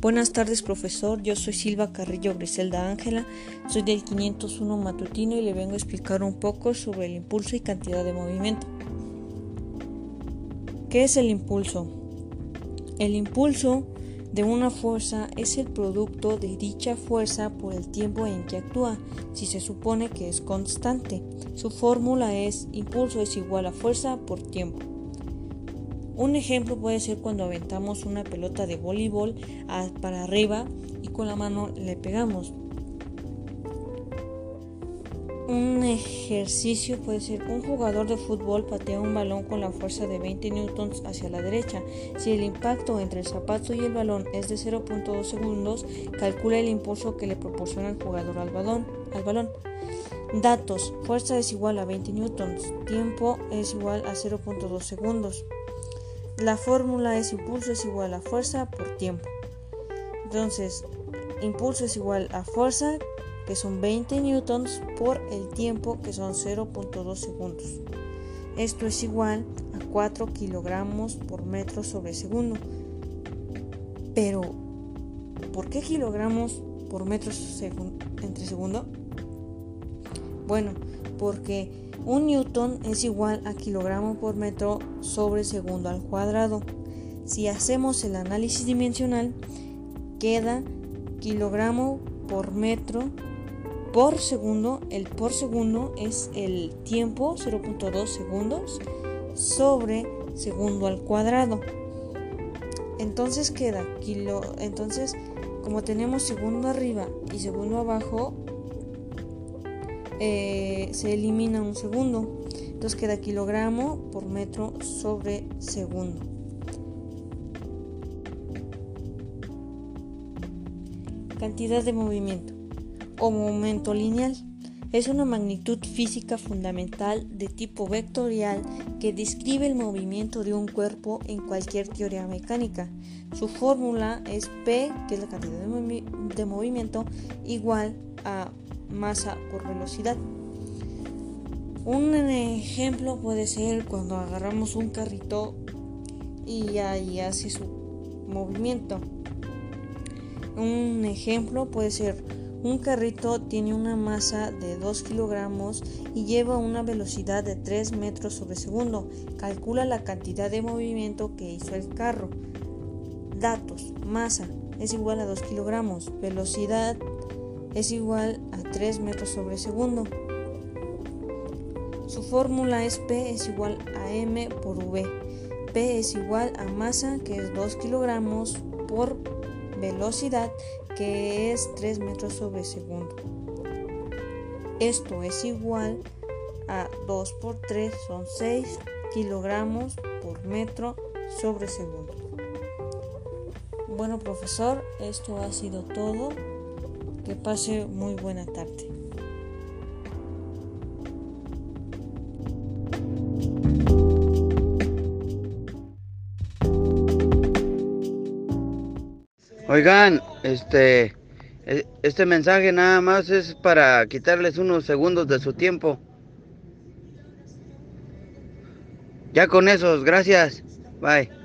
Buenas tardes, profesor. Yo soy Silva Carrillo Griselda Ángela. Soy del 501 matutino y le vengo a explicar un poco sobre el impulso y cantidad de movimiento. ¿Qué es el impulso? El impulso de una fuerza es el producto de dicha fuerza por el tiempo en que actúa, si se supone que es constante. Su fórmula es impulso es igual a fuerza por tiempo. Un ejemplo puede ser cuando aventamos una pelota de voleibol para arriba y con la mano le pegamos. Un ejercicio puede ser un jugador de fútbol patea un balón con la fuerza de 20 newtons hacia la derecha. Si el impacto entre el zapato y el balón es de 0.2 segundos, calcula el impulso que le proporciona el jugador al balón. Al balón. Datos: fuerza es igual a 20 newtons, tiempo es igual a 0.2 segundos. La fórmula es impulso es igual a fuerza por tiempo. Entonces, impulso es igual a fuerza, que son 20 newtons, por el tiempo, que son 0.2 segundos. Esto es igual a 4 kilogramos por metro sobre segundo. Pero, ¿por qué kilogramos por metro entre segundo? Bueno, porque un newton es igual a kilogramo por metro sobre segundo al cuadrado. Si hacemos el análisis dimensional, queda kilogramo por metro por segundo. El por segundo es el tiempo, 0.2 segundos, sobre segundo al cuadrado. Entonces queda kilo. Entonces, como tenemos segundo arriba y segundo abajo, eh, se elimina un segundo. Entonces queda kilogramo por metro sobre segundo. Cantidad de movimiento o momento lineal. Es una magnitud física fundamental de tipo vectorial que describe el movimiento de un cuerpo en cualquier teoría mecánica. Su fórmula es P, que es la cantidad de, de movimiento, igual a masa por velocidad. Un ejemplo puede ser cuando agarramos un carrito y ahí hace su movimiento. Un ejemplo puede ser un carrito tiene una masa de 2 kilogramos y lleva una velocidad de 3 metros sobre segundo. Calcula la cantidad de movimiento que hizo el carro. Datos. Masa es igual a 2 kilogramos. Velocidad es igual a 3 metros sobre segundo. Su fórmula es P es igual a M por V. P es igual a masa que es 2 kilogramos por velocidad que es 3 metros sobre segundo. Esto es igual a 2 por 3 son 6 kilogramos por metro sobre segundo. Bueno profesor, esto ha sido todo. Que pase muy buena tarde. Oigan, este, e, este mensaje nada más es para quitarles unos segundos de su tiempo. Ya con esos, gracias. Bye.